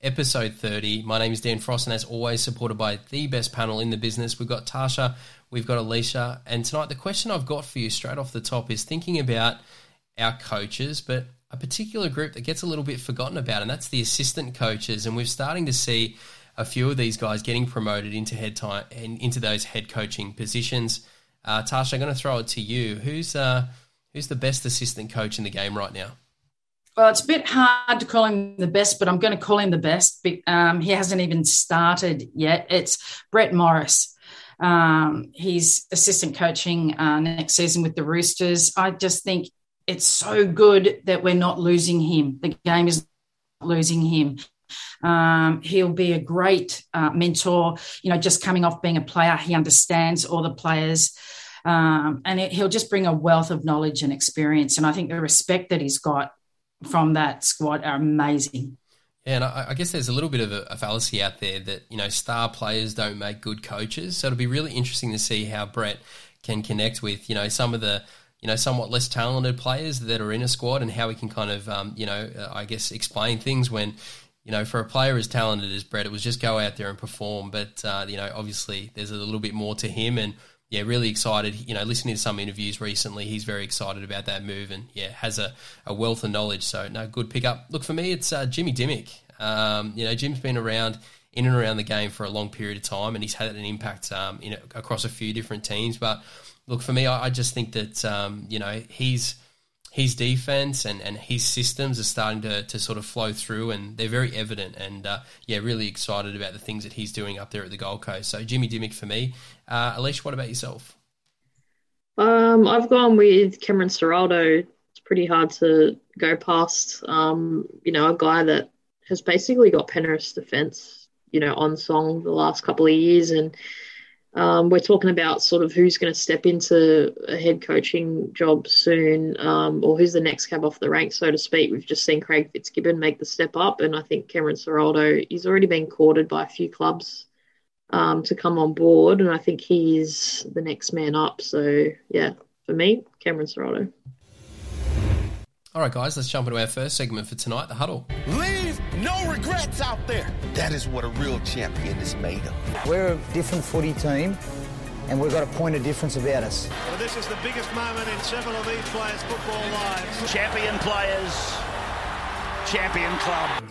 episode 30. My name is Dan Frost, and as always, supported by the best panel in the business. We've got Tarsha, we've got Alicia, and tonight the question I've got for you straight off the top is thinking about our coaches, but a particular group that gets a little bit forgotten about, and that's the assistant coaches. And we're starting to see a few of these guys getting promoted into head time and into those head coaching positions. Uh, Tarsha, I'm going to throw it to you. Who's uh, who's the best assistant coach in the game right now? Well, it's a bit hard to call him the best, but I'm going to call him the best. Um, he hasn't even started yet. It's Brett Morris. Um, he's assistant coaching uh, next season with the Roosters. I just think it's so good that we're not losing him. The game is losing him. Um, he'll be a great uh, mentor. You know, just coming off being a player, he understands all the players. Um, and it, he'll just bring a wealth of knowledge and experience. And I think the respect that he's got from that squad are amazing. Yeah, and I, I guess there's a little bit of a, a, fallacy out there that you know star players don't make good coaches. So it'll be really interesting to see how Brett can connect with you know some of the you know somewhat less talented players that are in a squad and how we can kind of um, you know I guess explain things when you know for a player as talented as Brett, it was just go out there and perform. But uh, you know obviously there's a little bit more to him and yeah, really excited. You know, listening to some interviews recently, he's very excited about that move and yeah, has a, a wealth of knowledge. So no, good pickup. Look for me, it's uh, Jimmy Dymock. Um, you know, Jim's been around in and around the game for a long period of time, and he's had an impact um, in, across a few different teams. But look for me, I, I just think that um, you know he's his defense and, and his systems are starting to, to sort of flow through and they're very evident and uh, yeah really excited about the things that he's doing up there at the Gold Coast. So Jimmy Dymock for me. Uh, Alicia what about yourself? Um, I've gone with Cameron Ciraldo it's pretty hard to go past. Um, you know a guy that has basically got Penrith's defense you know on song the last couple of years and um, we're talking about sort of who's going to step into a head coaching job soon, um, or who's the next cab off the rank, so to speak. We've just seen Craig Fitzgibbon make the step up, and I think Cameron Ciraldo, he's already been courted by a few clubs um, to come on board, and I think he's the next man up. So, yeah, for me, Cameron Ciraldo. All right, guys, let's jump into our first segment for tonight the huddle. Leave no regrets out there. That is what a real champion is made of. We're a different footy team, and we've got a point of difference about us. Well, this is the biggest moment in several of these players' football lives. Champion players, champion club.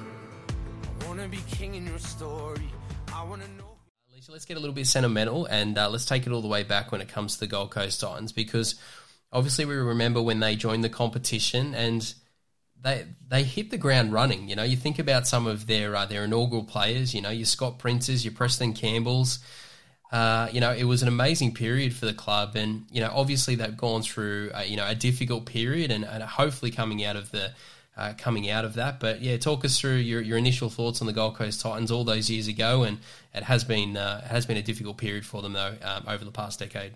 I want to be king in your story. I want to know. Alicia, let's get a little bit sentimental and uh, let's take it all the way back when it comes to the Gold Coast Titans because obviously we remember when they joined the competition and they they hit the ground running. You know, you think about some of their uh, their inaugural players. You know, your Scott Princes, your Preston Campbells. Uh, you know, it was an amazing period for the club, and you know, obviously they've gone through uh, you know a difficult period, and, and hopefully coming out of the uh, coming out of that. But yeah, talk us through your, your initial thoughts on the Gold Coast Titans all those years ago, and it has been uh, it has been a difficult period for them though um, over the past decade.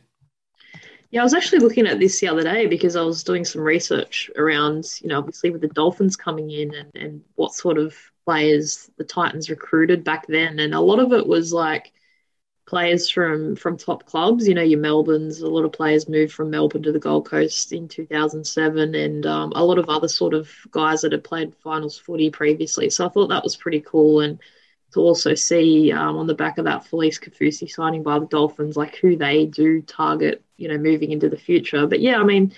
Yeah, I was actually looking at this the other day because I was doing some research around, you know, obviously with the Dolphins coming in and, and what sort of players the Titans recruited back then. And a lot of it was like players from from top clubs, you know, your Melbournes, a lot of players moved from Melbourne to the Gold Coast in 2007 and um, a lot of other sort of guys that had played finals footy previously. So I thought that was pretty cool and to also see um, on the back of that Felise Kaufusi signing by the Dolphins, like who they do target, you know, moving into the future. But yeah, I mean,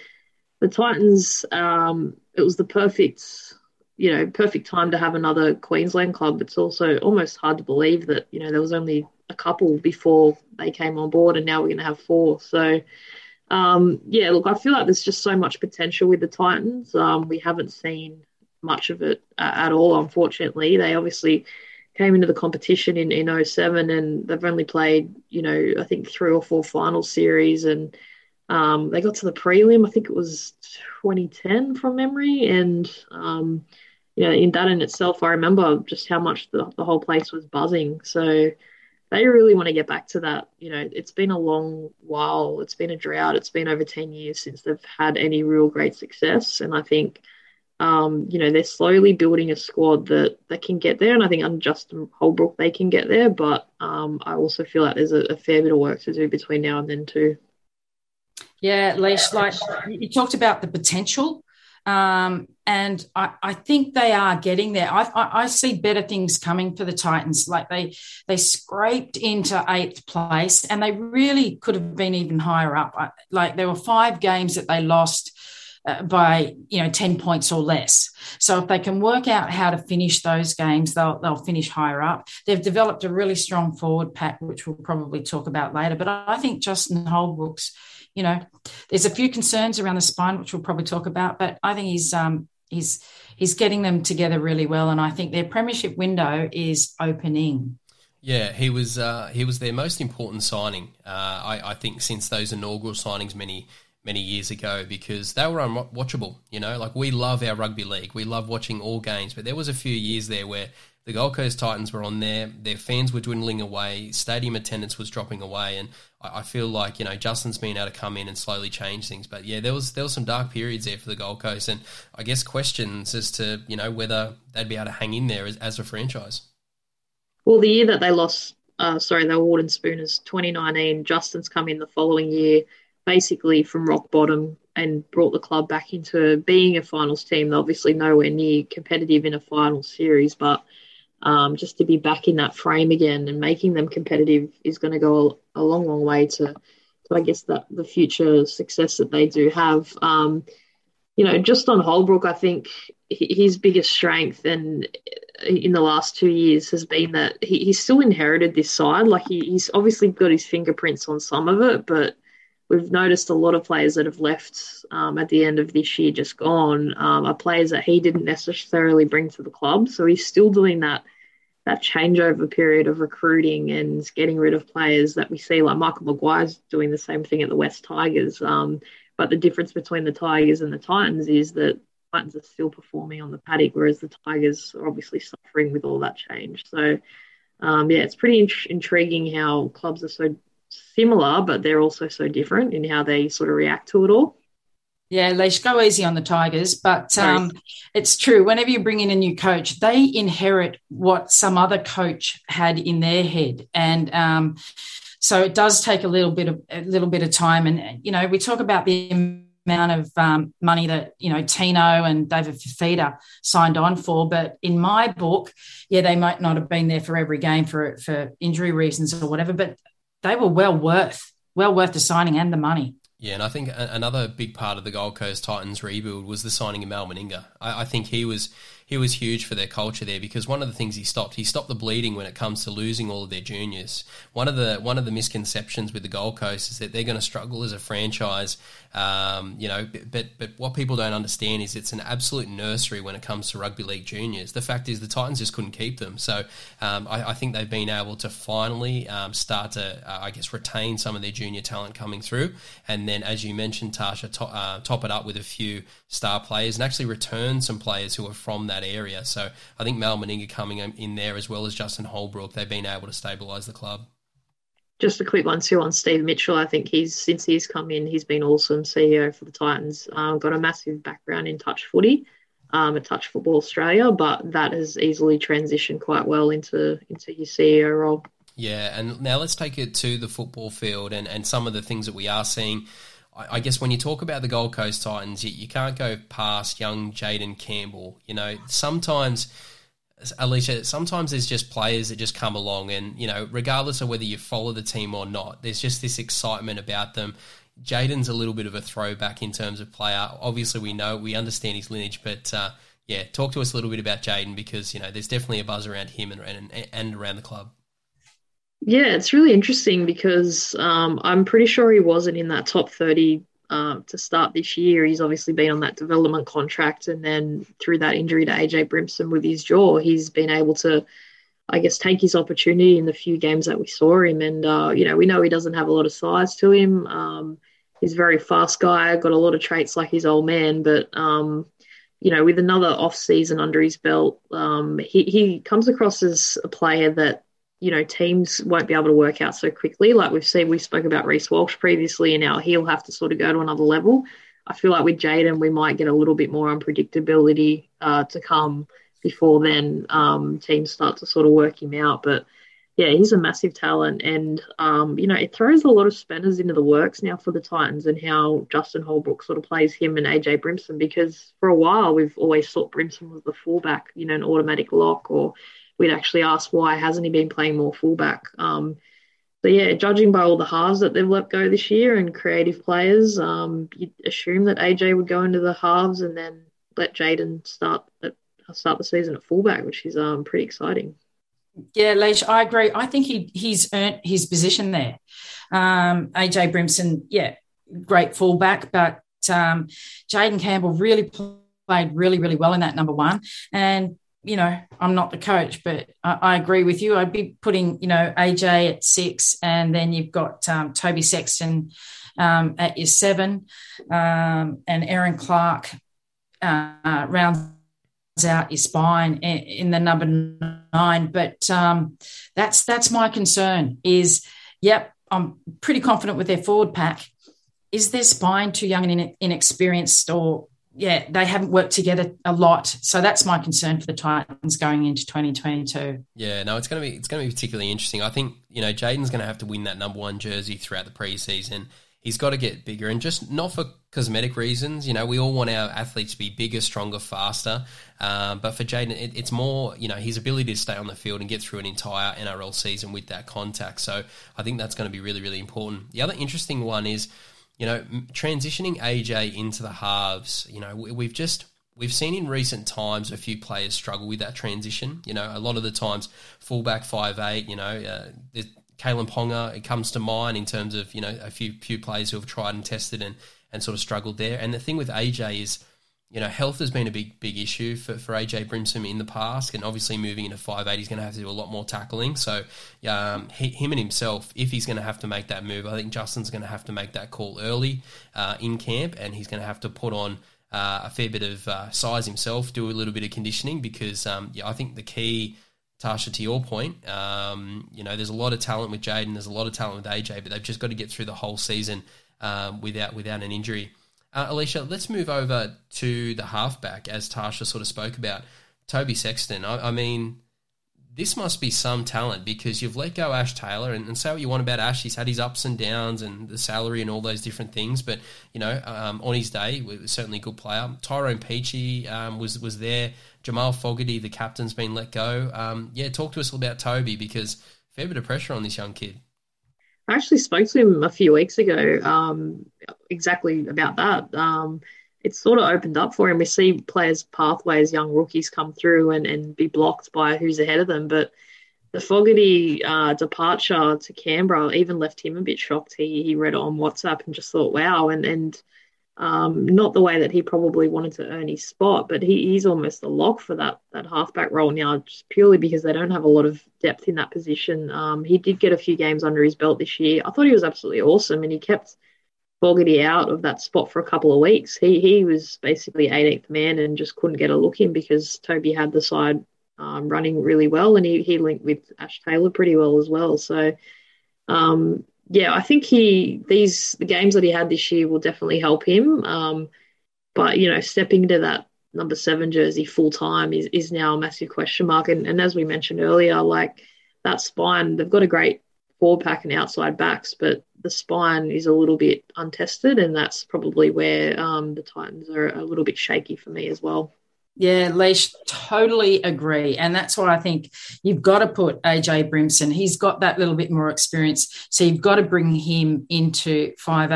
the Titans, um, it was the perfect, you know, perfect time to have another Queensland club. It's also almost hard to believe that, you know, there was only a couple before they came on board and now we're going to have four. So, um, yeah, look, I feel like there's just so much potential with the Titans. Um, we haven't seen much of it uh, at all, unfortunately. They obviously came into the competition in, in 07 and they've only played, you know, I think three or four final series and um, they got to the prelim, I think it was 2010 from memory. And, um, you know, in that in itself, I remember just how much the, the whole place was buzzing. So they really want to get back to that. You know, it's been a long while. It's been a drought. It's been over 10 years since they've had any real great success. And I think, um, you know, they're slowly building a squad that, that can get there. And I think under Justin Holbrook, they can get there. But um, I also feel like there's a, a fair bit of work to do between now and then, too. Yeah, Leash, like you talked about the potential um, and I, I, think they are getting there. I, I, I, see better things coming for the Titans. Like they they scraped into eighth place, and they really could have been even higher up. Like there were five games that they lost. Uh, by you know 10 points or less so if they can work out how to finish those games they'll they'll finish higher up they've developed a really strong forward pack which we'll probably talk about later but i think justin holbrook's you know, there's a few concerns around the spine, which we'll probably talk about, but I think he's um, he's he's getting them together really well, and I think their premiership window is opening. Yeah, he was uh, he was their most important signing. Uh, I, I think since those inaugural signings many many years ago because they were unwatchable. You know, like we love our rugby league, we love watching all games, but there was a few years there where the Gold Coast Titans were on there. Their fans were dwindling away. Stadium attendance was dropping away, and I, I, feel like you know Justin's been able to come in and slowly change things. But yeah, there was there was some dark periods there for the Gold Coast, and I guess questions as to you know whether they'd be able to hang in there as, as a franchise. Well, the year that they lost, uh, sorry, they were and Spooners, 2019. Justin's come in the following year, basically from rock bottom, and brought the club back into being a finals team. They're obviously nowhere near competitive in a final series, but um, just to be back in that frame again and making them competitive is going to go a, long, long way to, to, I guess, that the future success that they do have. Um, you know, just on Holbrook, I think his biggest strength and in the last two years has been that he, he's still inherited this side. Like he, he's obviously got his fingerprints on some of it, but we've noticed a lot of players that have left um, at the end of this year, just gone, um, are players that he didn't necessarily bring to the club. So he's still doing that that changeover period of recruiting and getting rid of players that we see, like Michael Maguire's doing the same thing at the West Tigers. Um, but the difference between the Tigers and the Titans is that Titans are still performing on the paddock, whereas the Tigers are obviously suffering with all that change. So, um, yeah, it's pretty int- intriguing how clubs are so similar, but they're also so different in how they sort of react to it all. Yeah, Leash, go easy on the Tigers. But um, it's true. Whenever you bring in a new coach, they inherit what some other coach had in their head, and um, so it does take a little bit of a little bit of time. And you know, we talk about the amount of um, money that you know Tino and David Fifita signed on for, but in my book, yeah, they might not have been there for every game for for injury reasons or whatever, but they were well worth well worth the signing and the money. Yeah, and I think another big part of the Gold Coast Titans rebuild was the signing of Mal Meninga. I, I think he was he was huge for their culture there because one of the things he stopped, he stopped the bleeding when it comes to losing all of their juniors. One of the one of the misconceptions with the Gold Coast is that they're going to struggle as a franchise. Um, you know, but but what people don't understand is it's an absolute nursery when it comes to rugby league juniors. The fact is the Titans just couldn't keep them, so um, I, I, think they've been able to finally um, start to, uh, I guess, retain some of their junior talent coming through, and then as you mentioned, Tarsha, to, uh, top it up with a few star players and actually return some players who are from that area. So I think Mal Meninga coming in there as well as Justin Holbrook, they've been able to stabilise the club. Just a quick one too on Steve Mitchell. I think he's since he's come in, he's been awesome CEO for the Titans. Um, got a massive background in touch footy, um, at Touch Football Australia, but that has easily transitioned quite well into into his CEO role. Yeah, and now let's take it to the football field and, and some of the things that we are seeing I, guess when you talk about the Gold Coast Titans, you, you can't go past young Jayden Campbell. You know, sometimes. Alicia, sometimes there's just players that just come along, and you know, regardless of whether you follow the team or not, there's just this excitement about them. Jayden's a little bit of a throwback in terms of player. Obviously, we know we understand his lineage, but uh, yeah, talk to us a little bit about Jayden because you know there's definitely a buzz around him and, and, and around the club. Yeah, it's really interesting because um, I'm pretty sure he wasn't in that top 30 uh, to start this year. He's obviously been on that development contract, and then through that injury to AJ Brimson with his jaw, he's been able to, I guess, take his opportunity in the few games that we saw him. And uh, you know, we know he doesn't have a lot of size to him. Um, he's a very fast guy, got a lot of traits like his old man, but um, you know, with another off season under his belt, um, he he comes across as a player that you know, teams won't be able to work out so quickly. Like we've seen, we spoke about Reece Walsh previously, and now he'll have to sort of go to another level. I feel like with Jayden, we might get a little bit more unpredictability uh, to come before then um, teams start to sort of work him out. But yeah, he's a massive talent, and um, you know it throws a lot of spinners into the works now for the Titans and how Justin Holbrook sort of plays him and AJ Brimson because for a while we've always thought Brimson was the fullback, you know, an automatic lock, or we'd actually ask why hasn't he been playing more fullback. Um, so yeah, judging by all the halves that they've let go this year and creative players, um, you'd assume that AJ would go into the halves and then let Jayden start at, start the season at fullback, which is um, pretty exciting. Yeah, Leash, I agree. I think he he's earned his position there. Um, AJ Brimson, yeah, great fullback, but um, Jayden Campbell really played really, really well in that number one. And you know, I'm not the coach, but I, I, agree with you. I'd be putting, you know, AJ at six, and then you've got um, Toby Sexton um, at your seven, um, and Erin Clark uh, rounds out your spine in, in the number nine. But um, that's that's my concern. Is yep, I'm pretty confident with their forward pack. Is their spine too young and inexperienced, or yeah, they haven't worked together a lot. So that's my concern for the Titans going into 2022. Yeah, no, it's going to be it's going to be particularly interesting. I think you know Jayden's going to have to win that number one jersey throughout the preseason he's got to get bigger and just not for cosmetic reasons. You know, we all want our athletes to be bigger, stronger, faster. Um, but for Jayden, it, it's more, you know, his ability to stay on the field and get through an entire NRL season with that contact. So I think that's going to be really, really important. The other interesting one is, you know, transitioning AJ into the halves. You know, we've just we've seen in recent times a few players struggle with that transition. You know, a lot of the times fullback five eight. You know, uh, Kalyn Ponga, it comes to mind in terms of you know a few few players who have tried and tested and and sort of struggled there. And the thing with AJ is, you know, health has been a big big issue for, for AJ Brimson in the past, and obviously moving into five eight, he's going to have to do a lot more tackling. So, um, he, him and himself, if he's going to have to make that move, I think Justin's going to have to make that call early uh, in camp, and he's going to have to put on. Uh, a fair bit of uh, size himself, do a little bit of conditioning because um, yeah, I think the key Tarsha, to your point, um, you know, there's a lot of talent with Jayden, there's a lot of talent with AJ, but they've just got to get through the whole season um, without without an injury. Uh, Alicia, let's move over to the halfback, as Tarsha sort of spoke about. Toby Sexton. I, I mean, this must be some talent because you've let go Ash Taylor and, and, say what you want about Ash. He's had his ups and downs and the salary and all those different things, but you know, um, on his day, was certainly a good player. Tyrone Peachey um, was was there. Jamal Fogarty, the captain's been let go. Um, yeah, talk to us about Toby because fair bit of pressure on this young kid. I actually spoke to him a few weeks ago, um, exactly about that. Um, it's sort of opened up for him. We see players' pathways, young rookies come through and, and be blocked by who's ahead of them. But the Fogarty uh, departure to Canberra even left him a bit shocked. He he read it on WhatsApp and just thought, wow, and and um, not the way that he probably wanted to earn his spot, but he, he's almost a lock for that that halfback role now, just purely because they don't have a lot of depth in that position. Um, he did get a few games under his belt this year. I thought he was absolutely awesome, and he kept Fogarty out of that spot for a couple of weeks. He he was basically 18th man and just couldn't get a look in because Toby had the side um, running really well, and he he linked with Ash Taylor pretty well as well. So. Um, yeah, I think he these the games that he had this year will definitely help him. Um, but you know, stepping into that number seven jersey full time is, is now a massive question mark. And, and as we mentioned earlier, like that spine, they've got a great forward pack and outside backs, but the spine is a little bit untested, and that's probably where um, the Titans are a little bit shaky for me as well. Yeah, Leish, totally agree. And that's why I think you've got to put AJ Brimson. He's got that little bit more experience. So you've got to bring him into five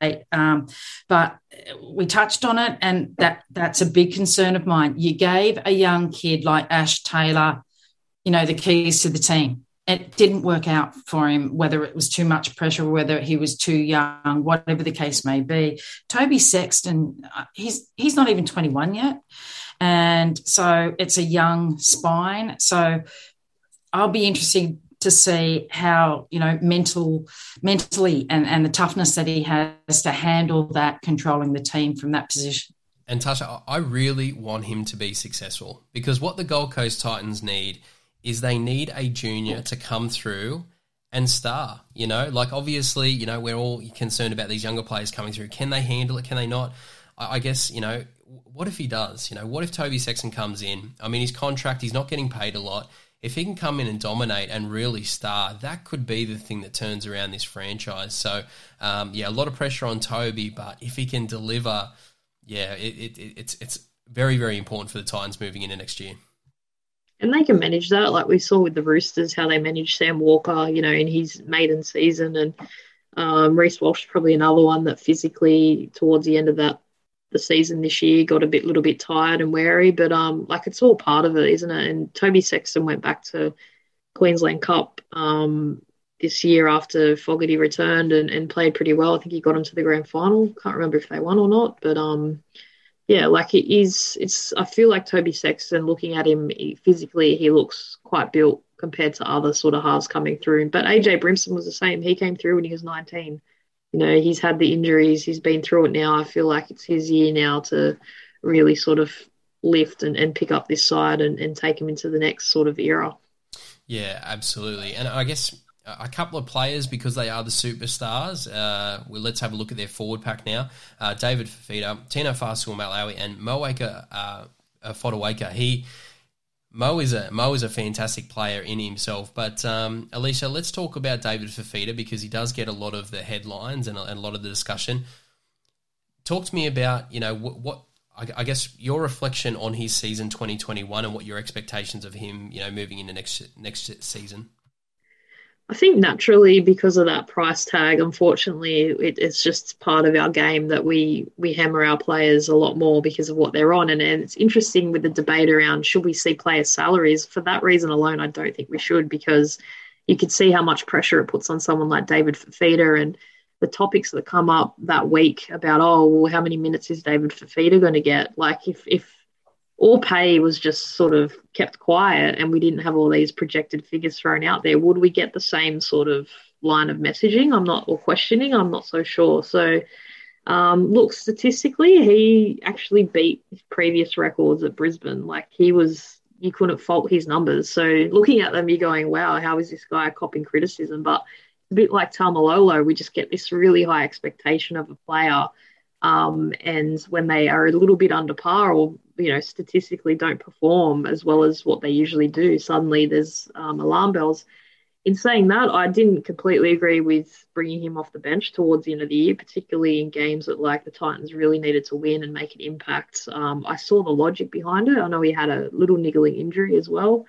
eight. Um, but we touched on it, and that that's a big concern of mine. You gave a young kid like Ash Taylor, you know, the keys to the team. It didn't work out for him, whether it was too much pressure, whether he was too young, whatever the case may be. Toby Sexton, uh, he's he's not even 21 yet. And so it's a young spine. So I'll be interested to see how, you know, mental, mentally and, and the toughness that he has to handle that controlling the team from that position. And Tarsha, I really want him to be successful because what the Gold Coast Titans need is they need a junior to come through and star. You know, like obviously, you know, we're all concerned about these younger players coming through. Can they handle it? Can they not? I, I guess you know, what if he does? You know, what if Toby Sexton comes in? I mean, his contract, he's not getting paid a lot. If he can come in and dominate and really star, that could be the thing that turns around this franchise. So, um, yeah, a lot of pressure on Toby, but if he can deliver, yeah, it, it, it's it's very very important for the Titans moving into next year. And they can manage that, like we saw with the Roosters, how they managed Sam Walker, you know, in his maiden season, and um, Reece Walsh probably another one that physically towards the end of that the season this year got a bit little bit tired and wary, but um, like it's all part of it, isn't it? And Toby Sexton went back to Queensland Cup um, this year after Fogarty returned and, and played pretty well. I think he got him to the grand final. Can't remember if they won or not, but um, yeah, like it is. It's. I feel like Toby Sexton. Looking at him physically, he looks quite built compared to other sort of halves coming through. But AJ Brimson was the same. He came through when he was 19. You know, he's had the injuries. He's been through it now. I feel like it's his year now to really sort of lift and, and pick up this side and, and take him into the next sort of era. Yeah, absolutely. And I guess a couple of players because they are the superstars. Uh, well, let's have a look at their forward pack now. Uh, David Fifita, Tino Fa'asuamaleaui, and Moeaki uh, Fotuaika. He Mo is a Mo is a fantastic player in himself. But um, Alicia, let's talk about David Fifita because he does get a lot of the headlines and a, and a lot of the discussion. Talk to me about you know what, what I, I guess your reflection on his season 2021 and what your expectations of him you know moving into next next season. I think naturally because of that price tag, unfortunately, it, it's just part of our game that we we hammer our players a lot more because of what they're on. And, and it's interesting with the debate around should we see player salaries. For that reason alone, I don't think we should because you could see how much pressure it puts on someone like David Fifita and the topics that come up that week about oh well how many minutes is David Fifita going to get? Like if if all pay was just sort of kept quiet and we didn't have all these projected figures thrown out there, would we get the same sort of line of messaging? I'm not, or questioning, I'm not so sure. So, um, look, statistically, he actually beat previous records at Brisbane. Like he was, you couldn't fault his numbers. So, looking at them, you're going, wow, how is this guy copping criticism? But it's a bit like Taumalolo, we just get this really high expectation of a player. Um, and when they are a little bit under par or you know statistically don't perform as well as what they usually do. Suddenly there's um, alarm bells. In saying that i didn't completely agree with bringing him off the bench towards the end of the year particularly in games that like the titans really needed to win and make an impact. Um, i saw the logic behind it. I know he had a little niggling injury as well.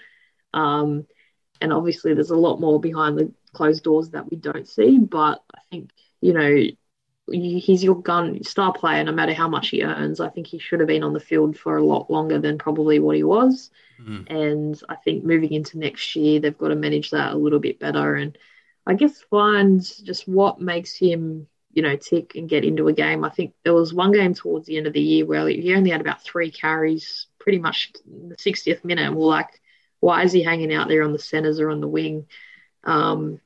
Um, and obviously there's a lot more behind the closed doors that we don't see but i think you know he's your gun star player no matter how much he earns. I think he should have been on the field for a lot longer than probably what he was. Mm. And I think moving into next year, they've got to manage that a little bit better and I guess find just what makes him, you know, tick and get into a game. I think there was one game towards the end of the year where he only had about three carries pretty much the 60th minute. And we're like, why is he hanging out there on the centers or on the wing? Um,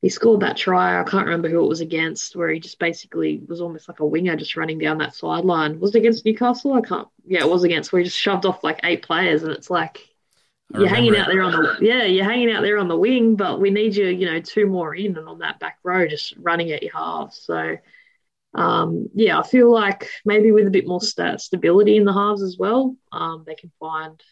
he scored that try. I can't remember who it was against, where he just basically was almost like a winger, just running down that sideline. Was it against Newcastle? I can't. Yeah, it was against. Where he just shoved off like eight players, and it's like I you're hanging out there on the yeah, you're hanging out there on the wing, but we need you, you know, two more in and on that back row, just running at your halves. So, um, yeah, I feel like maybe with a bit more st- stability in the halves as well, um, they can find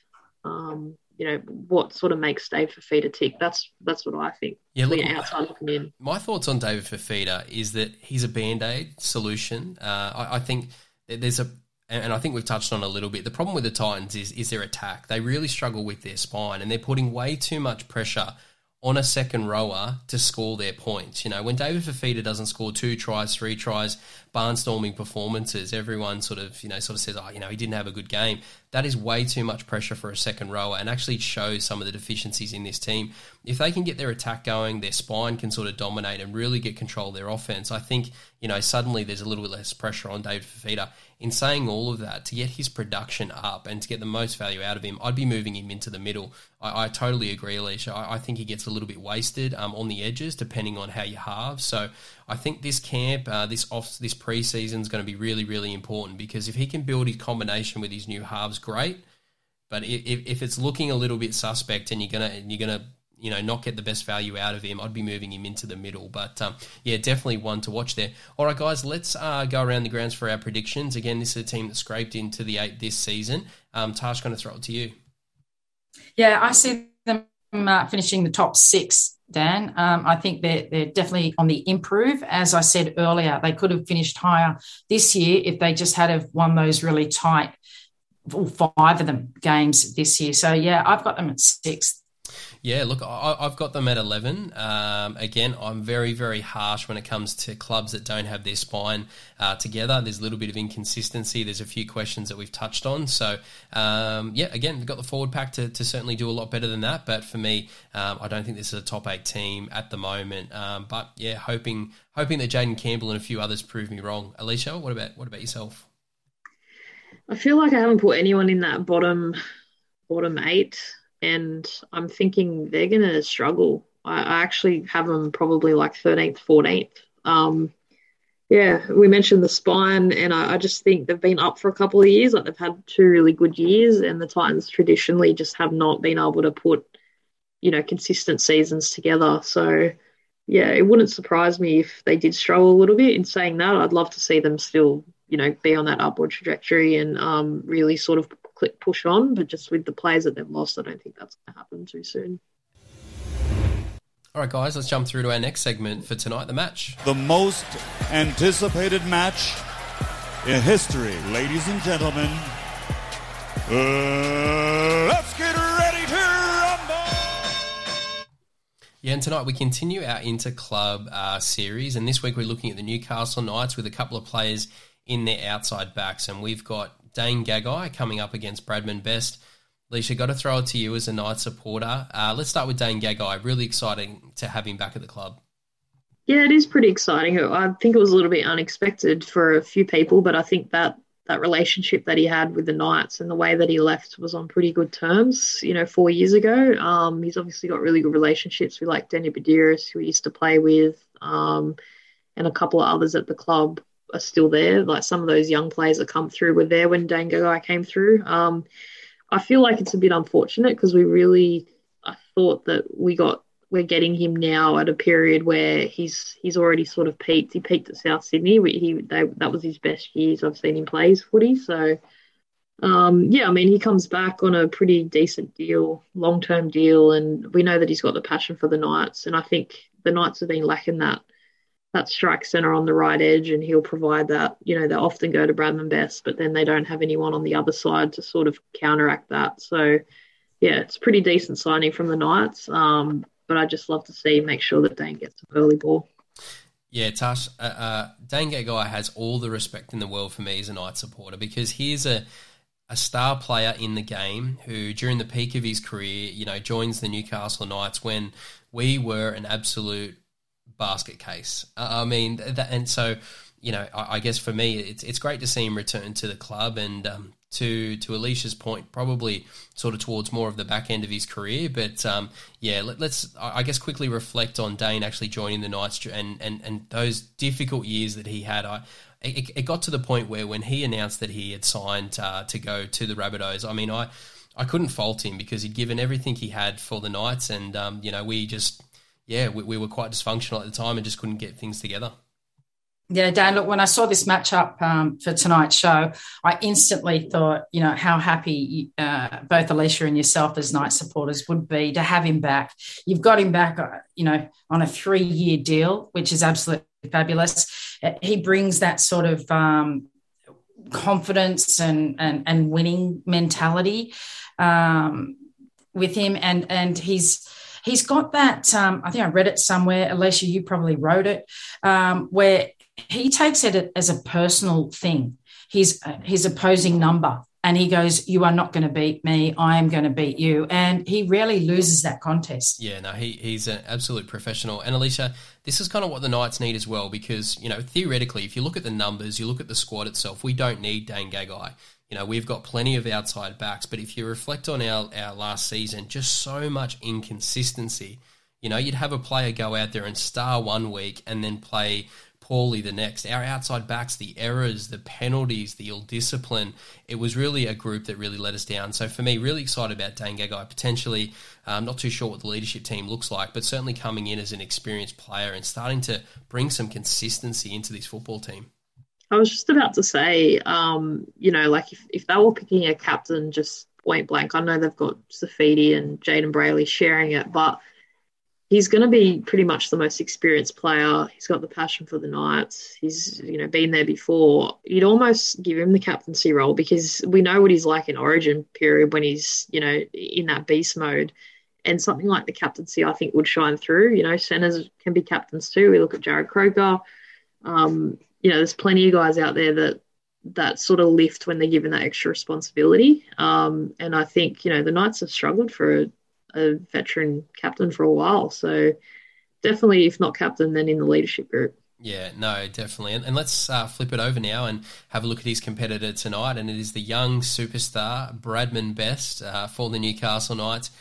um, you know what sort of makes Dave Fifita tick. That's that's what I think. Yeah, look, outside looking in. My thoughts on David Fifita is that he's a band aid solution. Uh, I, I, think there's a, and I think we've touched on a little bit. The problem with the Titans is is their attack. They really struggle with their spine, and they're putting way too much pressure on a second rower to score their points. You know, when David Fifita doesn't score two tries, three tries, barnstorming performances, everyone sort of, you know, sort of says, oh, you know, he didn't have a good game. That is way too much pressure for a second rower and actually shows some of the deficiencies in this team. If they can get their attack going, their spine can sort of dominate and really get control of their offense, I think, you know, suddenly there's a little bit less pressure on David Fifita. In saying all of that, to get his production up and to get the most value out of him, I'd be moving him into the middle. I, I totally agree, Alicia. I, I, think he gets a little bit wasted um, on the edges, depending on how you halve. So I think this camp, uh, this off, this preseason is going to be really, really important because if he can build his combination with his new halves, great. But if, if it's looking a little bit suspect and you're gonna you're gonna you know not get the best value out of him, I'd be moving him into the middle. But um, yeah, definitely one to watch there. All right, guys, let's uh, go around the grounds for our predictions. Again, this is a team that scraped into the eight this season. Um, Tash, going to throw it to you. Yeah, I see them uh, finishing the top six. Dan, um, I think they're they're definitely on the improve. As I said earlier, they could have finished higher this year if they just had have won those really tight all five of them games this year. So yeah, I've got them at sixth. Yeah, look, I, have got them at 11. Um, again, I'm very, very harsh when it comes to clubs that don't have their spine uh, together. There's a little bit of inconsistency. There's a few questions that we've touched on. So, um, yeah, again, got the forward pack to, to certainly do a lot better than that. But for me, um, I don't think this is a top eight team at the moment. Um, but yeah, hoping hoping that Jayden Campbell and a few others prove me wrong. Alicia, what about what about yourself? I feel like I haven't put anyone in that bottom bottom eight and I'm thinking they're going to struggle. I, I, actually have them probably like 13th, 14th. Um, yeah, we mentioned the spine, and I, I, just think they've been up for a couple of years. Like they've had two really good years, and the Titans traditionally just have not been able to put, you know, consistent seasons together. So, yeah, it wouldn't surprise me if they did struggle a little bit. In saying that, I'd love to see them still, you know, be on that upward trajectory and um, really sort of click push on, but just with the players that they've lost, I don't think that's going to happen too soon. All right, guys, let's jump through to our next segment for tonight the match. The most anticipated match in history, ladies and gentlemen. Uh, let's get ready to rumble! Yeah, and tonight we continue our inter club uh, series, and this week we're looking at the Newcastle Knights with a couple of players in their outside backs, and we've got Dane Gagai coming up against Bradman Best. Alicia, got to throw it to you as a Knight supporter. Uh, let's start with Dane Gagai. Really exciting to have him back at the club. Yeah, it is pretty exciting. I think it was a little bit unexpected for a few people, but I think that that relationship that he had with the Knights and the way that he left was on pretty good terms. You know, four years ago, um, he's obviously got really good relationships with like Danny Buderus, who he used to play with, um, and a couple of others at the club are still there. Like some of those young players that come through were there when Dane Gagai came through. Um, I feel like it's a bit unfortunate because we really, I thought that we got we're getting him now at a period where he's he's already sort of peaked. He peaked at South Sydney. He they, that was his best years I've seen him play his footy. So um, yeah, I mean he comes back on a pretty decent deal, long term deal, and we know that he's got the passion for the Knights. And I think the Knights have been lacking that that strike center on the right edge, and he'll provide that. You know, they often go to Bradman Best, but then they don't have anyone on the other side to sort of counteract that. So, yeah, it's pretty decent signing from the Knights. Um, but I just love to see make sure that Dane gets some early ball. Yeah, Tash, uh, uh, Dane Gagai has all the respect in the world for me as a Knight supporter because he's a a star player in the game who, during the peak of his career, you know, joins the Newcastle Knights when we were an absolute basket case. I mean, that, and so you know, I, I, guess for me, it's it's great to see him return to the club, and um, to to Alicia's point, probably sort of towards more of the back end of his career. But um, yeah, let, us I guess quickly reflect on Dane actually joining the Knights and and and those difficult years that he had. I it, it got to the point where when he announced that he had signed uh, to go to the Rabbitohs, I mean, I. I couldn't fault him because he'd given everything he had for the Knights, and um, you know we just yeah, we, we, were quite dysfunctional at the time and just couldn't get things together. Yeah, Dan, look, when I saw this matchup um, for tonight's show, I instantly thought, you know, how happy uh, both Alicia and yourself as Knight supporters would be to have him back. You've got him back, uh, you know, on a three year deal, which is absolutely fabulous. Uh, he brings that sort of um, confidence and, and, and winning mentality um, with him. And, and he's, he's got that. Um, I think I read it somewhere. Alicia, you probably wrote it, um, where he takes it as a personal thing. Uh, his opposing number, and he goes, "You are not going to beat me. I am going to beat you." And he rarely loses that contest. Yeah, no, he he's an absolute professional. And Alicia, this is kind of what the Knights need as well, because you know theoretically, if you look at the numbers, you look at the squad itself, we don't need Dane Gagai. You know, we've got plenty of outside backs, but if you reflect on our, our last season, just so much inconsistency. You know, you'd have a player go out there and star one week and then play poorly the next. Our outside backs, the errors, the penalties, the ill discipline, it was really a group that really let us down. So for me, really excited about Dane Gagai potentially. I'm not too sure what the leadership team looks like, but certainly coming in as an experienced player and starting to bring some consistency into this football team. I was just about to say, um, you know, like if, if they were picking a captain just point blank, I know they've got Saifiti and Jayden Brailey sharing it, but – he's going to be pretty much the most experienced player. He's got the passion for the Knights. He's you know been there before. You'd almost give him the captaincy role because we know what he's like in Origin period when he's you know in that beast mode. And something like the captaincy, I think, would shine through. You know, centers can be captains too. We look at Jarrod Croker. Um, you know, there's plenty of guys out there that that sort of lift when they're given that extra responsibility. Um, and I think you know the Knights have struggled for a veteran captain for a while. So definitely, if not captain, then in the leadership group. Yeah, no, definitely. And, and let's uh, flip it over now and have a look at his competitor tonight. And it is the young superstar, Bradman Best, uh, for the Newcastle Knights.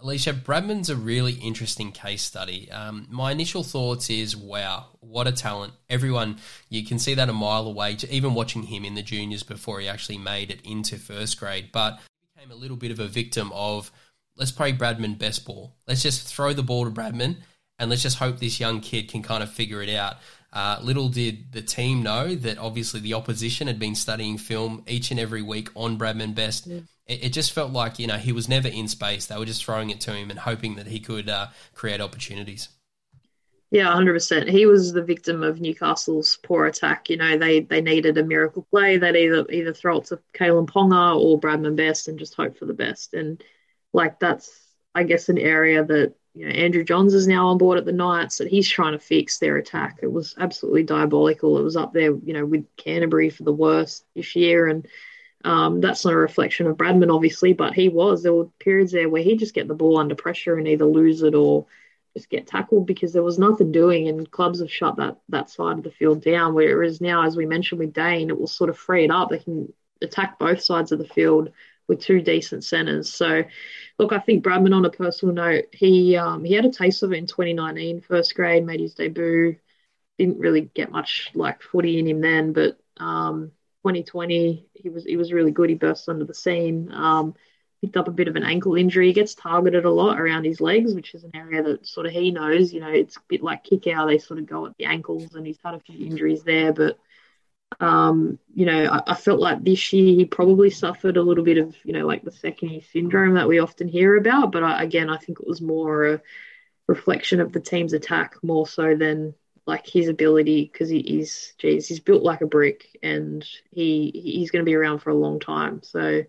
Alicia, Bradman's a really interesting case study. Um, my initial thoughts is, wow, what a talent. Everyone, you can see that a mile away, even watching him in the juniors before he actually made it into first grade. But he became a little bit of a victim of let's play Bradman best ball. Let's just throw the ball to Bradman and let's just hope this young kid can kind of figure it out. Uh, little did the team know that obviously the opposition had been studying film each and every week on Bradman Best. Yeah. It, it, just felt like you know he was never in space. They were just throwing it to him and hoping that he could uh, create opportunities. Yeah, hundred percent. He was the victim of Newcastle's poor attack. You know, they they needed a miracle play. They'd either either throw it to Kalyn Ponga or Bradman Best and just hope for the best. And like that's I guess an area that you know Andrew Johns is now on board at the Knights that he's trying to fix their attack. It was absolutely diabolical. It was up there, you know, with Canterbury for the worst this year, and um, that's not a reflection of Bradman, obviously, but he was. There were periods there where he'd just get the ball under pressure and either lose it or just get tackled because there was nothing doing, and clubs have shut that that side of the field down. Whereas now, as we mentioned with Dane, it will sort of free it up. They can attack both sides of the field with two decent centres. So, look, I think Bradman, on a personal note, he um, he had a taste of it in 2019, first grade, made his debut. Didn't really get much like footy in him then, but um, 2020 he was he was really good. He burst under the scene. Um, picked up a bit of an ankle injury. He gets targeted a lot around his legs, which is an area that sort of he knows. You know, it's a bit like kick out. They sort of go at the ankles, and he's had a few injuries there, but um, you know, I, I, felt like this year he probably suffered a little bit of, you know, like the second year syndrome that we often hear about. But I, again, I think it was more a reflection of the team's attack more so than like his ability because he, is geez, he's built like a brick and he he's going to be around for a long time. So,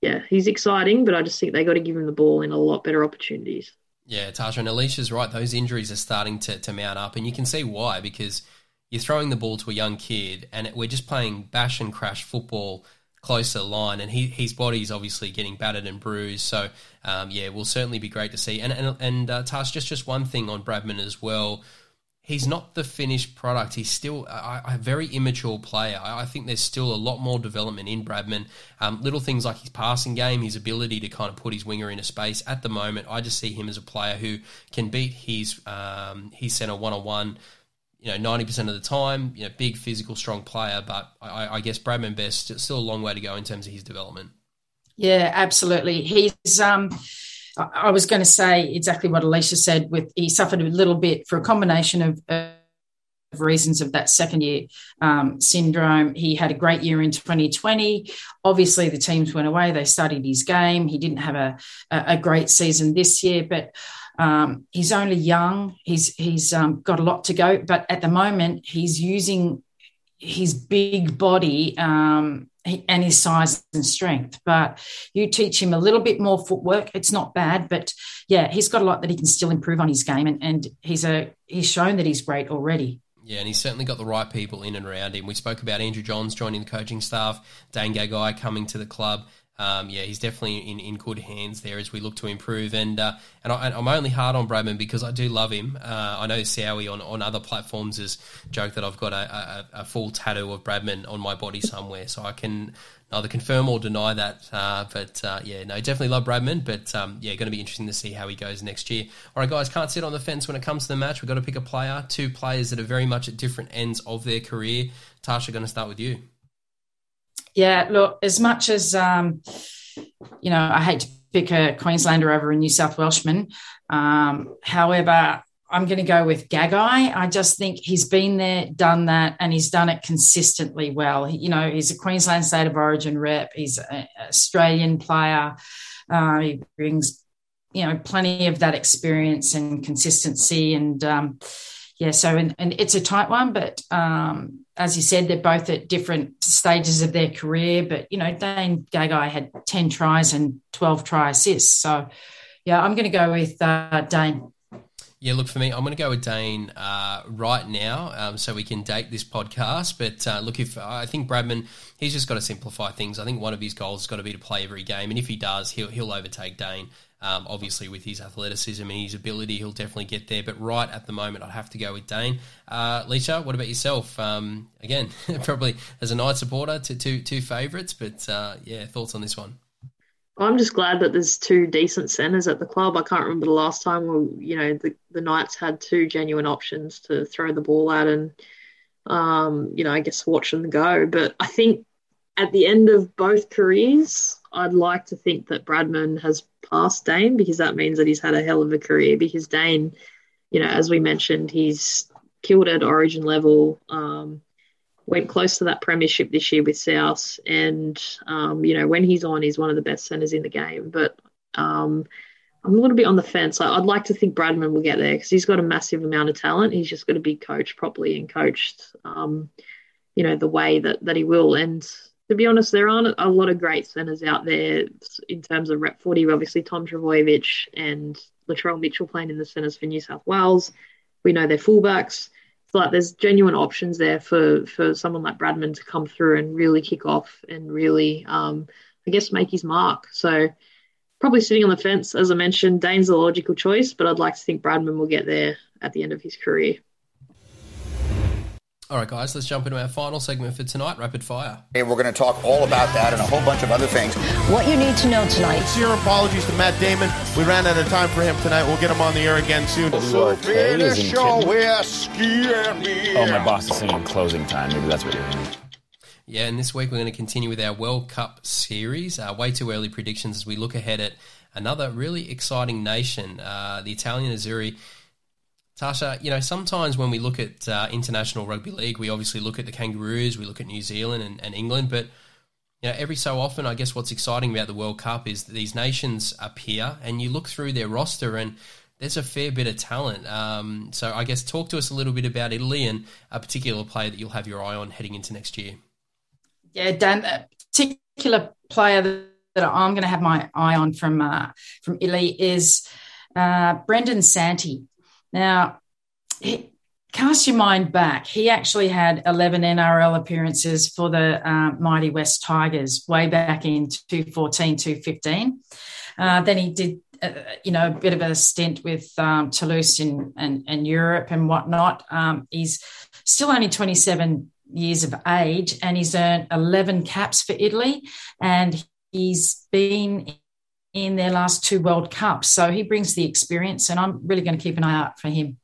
yeah, he's exciting, but I just think they got to give him the ball in a lot better opportunities. Yeah, Tarsha and Alicia's right. Those injuries are starting to, to mount up, and you can see why because – you're throwing the ball to a young kid, and we're just playing bash and crash football close to the line, and he, his body's obviously getting battered and bruised. So, um, yeah, will certainly be great to see. And and and uh, just just one thing on Bradman as well. He's not the finished product. He's still a, a very immature player. I, think there's still a lot more development in Bradman. Um, little things like his passing game, his ability to kind of put his winger into space. At the moment, I just see him as a player who can beat his um, his center one on one you know, ninety percent of the time, you know, big physical, strong player. But I, I guess Bradman Best still a long way to go in terms of his development. Yeah, absolutely. He's um, I was going to say exactly what Alicia said. With he suffered a little bit for a combination of. of reasons of that second year um, syndrome. He had a great year in 2020. Obviously, the teams went away. They studied his game. He didn't have a, a great season this year, but um, he's only young. He's he's um, got a lot to go, but at the moment he's using his big body um, and his size and strength. But you teach him a little bit more footwork. It's not bad, but yeah, he's got a lot that he can still improve on his game, and, and he's a he's shown that he's great already. Yeah, and he's certainly got the right people in and around him. We spoke about Andrew Johns joining the coaching staff, Dane Gagai coming to the club. Um, yeah, he's definitely in, in good hands there as we look to improve. And uh, and I, am only hard on Bradman because I do love him. Uh, I know Sowie on, on other platforms has joked that I've got a, a, a, full tattoo of Bradman on my body somewhere, so I can neither confirm or deny that. Uh, but uh, yeah, no, definitely love Bradman. But um, yeah, going to be interesting to see how he goes next year. All right, guys, can't sit on the fence when it comes to the match. We've got to pick a player, two players that are very much at different ends of their career. Tarsha, going to start with you. Yeah, look, as much as, um, you know, I hate to pick a Queenslander over a New South Welshman. Um, however, I'm going to go with Gagai. I just think he's been there, done that, and he's done it consistently well. He, you know, he's a Queensland State of Origin rep. He's an Australian player. Uh, he brings, you know, plenty of that experience and consistency. And um, yeah, so and, and it's a tight one, but um, as you said, they're both at different stages of their career. But you know, Dane Gagai had ten tries and twelve try assists. So yeah, I'm going to go with uh, Dane. Yeah, look for me. I'm going to go with Dane uh, right now, um, so we can date this podcast. But uh, look, if I think Bradman, he's just got to simplify things. I think one of his goals has got to be to play every game, and if he does, he'll he'll overtake Dane. Um, obviously, with his athleticism and his ability, he'll definitely get there. But right at the moment, I'd have to go with Dane. Uh, Leisha, what about yourself? Um, again, probably as a Knight supporter, to two two favourites. But uh, yeah, thoughts on this one? I'm just glad that there's two decent centres at the club. I can't remember the last time where you know the, the Knights had two genuine options to throw the ball at, and um, you know I guess watch them go. But I think at the end of both careers, I'd like to think that Bradman has passed Dane because that means that he's had a hell of a career. Because Dane, you know, as we mentioned, he's killed at Origin level. Um, went close to that premiership this year with South, and um, you know when he's on, he's one of the best centers in the game. But um, I'm a little bit on the fence. I'd like to think Bradman will get there because he's got a massive amount of talent. He's just got to be coached properly and coached, um, you know, the way that that he will. And to be honest, there aren't a lot of great centres out there in terms of rep footy. Obviously, Tom Trbojevic and Latrell Mitchell playing in the centres for New South Wales. We know they're fullbacks. So like there's genuine options there for for someone like Bradman to come through and really kick off and really, um, I guess, make his mark. So probably sitting on the fence, as I mentioned, Dane's the logical choice, but I'd like to think Bradman will get there at the end of his career. All right, guys, let's jump into our final segment for tonight, Rapid Fire. Hey, we're going to talk all about that and a whole bunch of other things. What you need to know tonight. Sincere apologies to Matt Damon. We ran out of time for him tonight. We'll get him on the air again soon. So finish your whiskey Oh, my boss is singing closing time. Maybe that's what you're hearing. Yeah, and this week we're going to continue with our World Cup series. Uh, way too early predictions as we look ahead at another really exciting nation, uh, the Italian Azzurri Tarsha, you know, sometimes when we look at uh, international rugby league, we obviously look at the Kangaroos, we look at New Zealand and, and, England, but you know, every so often, I guess what's exciting about the World Cup is these nations appear, and you look through their roster, and there's a fair bit of talent. Um, so, I guess talk to us a little bit about Italy and a particular player that you'll have your eye on heading into next year. Yeah, Dan, a particular player that I'm going to have my eye on from uh, from Italy is uh, Brenden Santi. Now, he, cast your mind back. He actually had 11 NRL appearances for the uh, Mighty Wests Tigers way back in 2014, 2015. Uh, then he did, uh, you know, a bit of a stint with um, Toulouse in, and, and Europe and whatnot. Um, he's still only 27 years of age and he's earned 11 caps for Italy and he's been in their last two World Cups. So he brings the experience, and I'm really going to keep an eye out for him.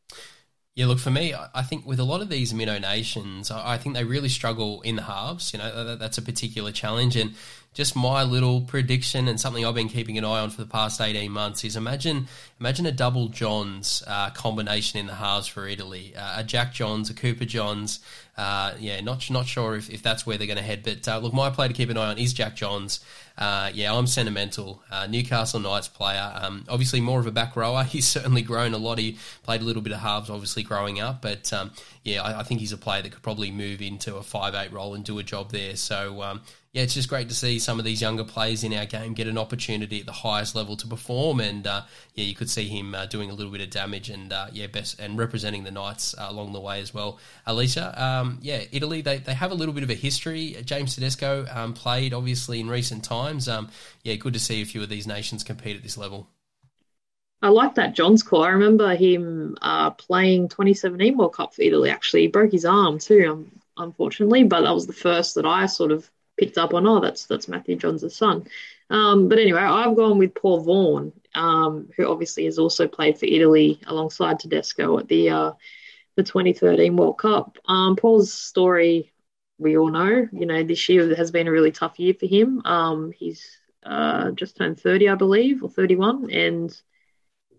Yeah, look, for me, I think with a lot of these minnow nations, I think they really struggle in the halves. You know, that's a particular challenge. And just my little prediction and something I've been keeping an eye on for the past 18 months is imagine imagine a double Johns uh, combination in the halves for Italy. Uh, a Jack Johns, a Cooper Johns. Uh, yeah, not not sure if, if that's where they're going to head. But uh, look, my play to keep an eye on is Jack Johns. Uh, yeah, I'm sentimental. Uh, Newcastle Knights player. Um, obviously, more of a back rower. He's certainly grown a lot. He played a little bit of halves, obviously, growing up. But um, yeah, I, I, think he's a player that could probably move into a five eight role and do a job there. So um, yeah, it's just great to see some of these younger players in our game get an opportunity at the highest level to perform. And uh, yeah, you could see him uh, doing a little bit of damage and uh, yeah, best and representing the Knights uh, along the way as well. Alicia, um, yeah, Italy they, they have a little bit of a history. James Tedesco um, played obviously in recent times. Um, yeah, good to see a few of these nations compete at this level. I like that Johns call. I remember him uh, playing 2017 World Cup for Italy. Actually, he broke his arm too, um, unfortunately. But that was the first that I sort of picked up on, oh, that's that's Matthew Johns' son. Um, but anyway, I've gone with Paul Vaughan, um, who obviously has also played for Italy alongside Tedesco at the uh, the 2013 World Cup. Um, Paul's story, we all know. You know, this year has been a really tough year for him. Um, he's uh, just turned 30, I believe, or 31, and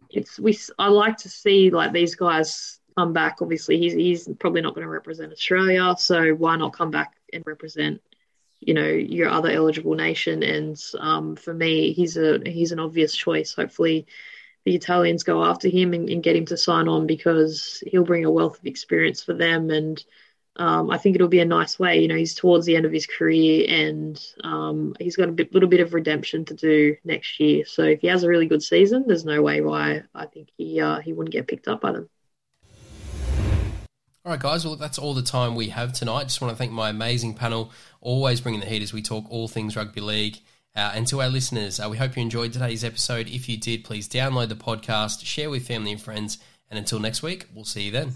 it's we. I like to see like these guys come back. Obviously, he's he's probably not going to represent Australia, so why not come back and represent you know your other eligible nation. And um, for me, he's a he's an obvious choice. Hopefully, the Italians go after him and, and, get him to sign on because he'll bring a wealth of experience for them. And um, I think it'll be a nice way. You know, he's towards the end of his career and um, he's got a bit, little bit of redemption to do next year. So if he has a really good season, there's no way why I think he uh, he wouldn't get picked up by them. All right, guys. Well, that's all the time we have tonight. Just want to thank my amazing panel, always bringing the heat as we talk all things rugby league. Uh, and to our listeners, uh, we hope you enjoyed today's episode. If you did, please download the podcast, share with family and friends. And until next week, we'll see you then.